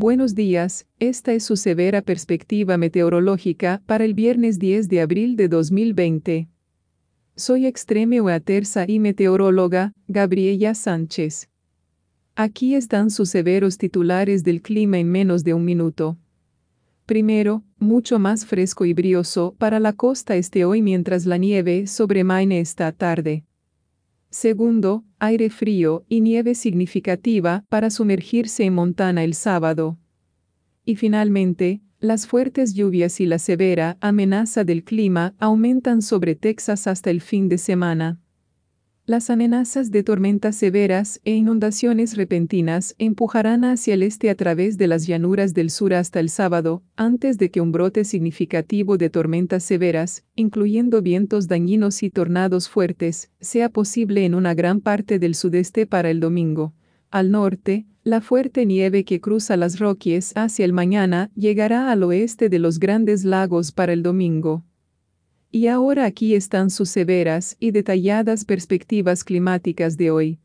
Buenos días, esta es su severa perspectiva meteorológica para el viernes 10 de abril de 2020. Soy extreme weathersa y meteoróloga, Gabriela Sánchez. Aquí están sus severos titulares del clima en menos de un minuto. Primero, mucho más fresco y brioso para la costa este hoy mientras la nieve sobre Maine esta tarde. Segundo, aire frío y nieve significativa para sumergirse en Montana el sábado. Y finalmente, las fuertes lluvias y la severa amenaza del clima aumentan sobre Texas hasta el fin de semana. Las amenazas de tormentas severas e inundaciones repentinas empujarán hacia el este a través de las llanuras del sur hasta el sábado, antes de que un brote significativo de tormentas severas, incluyendo vientos dañinos y tornados fuertes, sea posible en una gran parte del sudeste para el domingo. Al norte, la fuerte nieve que cruza las Rockies hacia el mañana llegará al oeste de los grandes lagos para el domingo. Y ahora aquí están sus severas y detalladas perspectivas climáticas de hoy.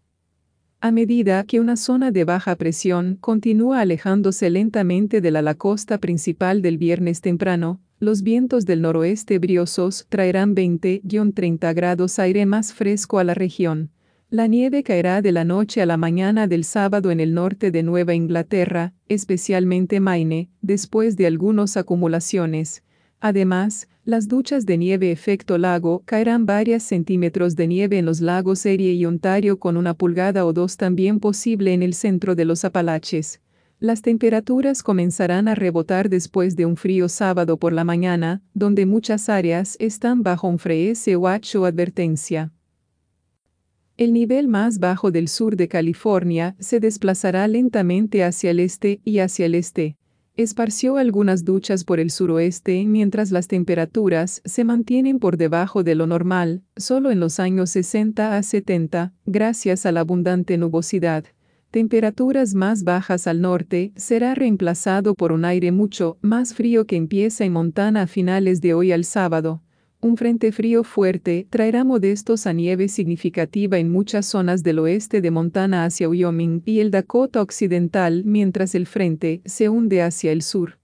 A medida que una zona de baja presión continúa alejándose lentamente de la, costa principal del viernes temprano, los vientos del noroeste briosos traerán 20-30 grados aire más fresco a la región. La nieve caerá de la noche a la mañana del sábado en el norte de Nueva Inglaterra, especialmente Maine, después de algunas acumulaciones. Además, las duchas de nieve efecto lago caerán varios centímetros de nieve en los lagos Erie y Ontario con una pulgada o dos también posible en el centro de los Apalaches. Las temperaturas comenzarán a rebotar después de un frío sábado por la mañana, donde muchas áreas están bajo un freeze watch o advertencia. El nivel más bajo del sur de California se desplazará lentamente hacia el este y hacia el este esparció algunas duchas por el suroeste mientras las temperaturas se mantienen por debajo de lo normal, solo en los años 60 a 70, gracias a la abundante nubosidad. Temperaturas más bajas al norte será reemplazado por un aire mucho más frío que empieza en Montana a finales de hoy al sábado. Un frente frío fuerte traerá modestos a nieve significativa en muchas zonas del oeste de Montana hacia Wyoming y el Dakota Occidental mientras el frente se hunde hacia el sur.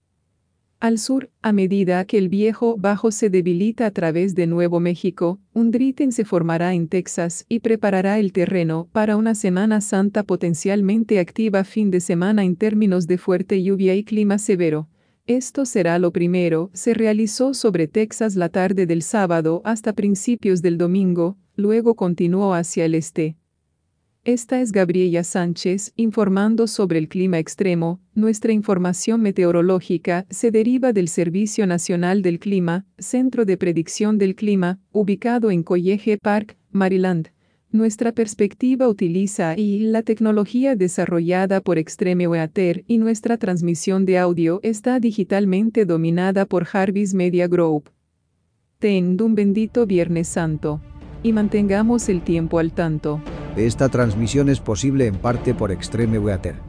Al sur, a medida que el viejo bajo se debilita a través de Nuevo México, un driten se formará en Texas y preparará el terreno para una Semana Santa potencialmente activa fin de semana en términos de fuerte lluvia y clima severo. Esto será lo primero, se realizó sobre Texas la tarde del sábado hasta principios del domingo, luego continuó hacia el este. Esta es Gabriela Sánchez informando sobre el clima extremo. Nuestra información meteorológica se deriva del Servicio Nacional del Clima, Centro de Predicción del Clima, ubicado en College Park, Maryland. Nuestra perspectiva utiliza y la tecnología desarrollada por Extreme Weather y nuestra transmisión de audio está digitalmente dominada por Jarvis Media Group. Ten un bendito Viernes Santo. Y mantengamos el tiempo al tanto. Esta transmisión es posible en parte por Extreme Weather.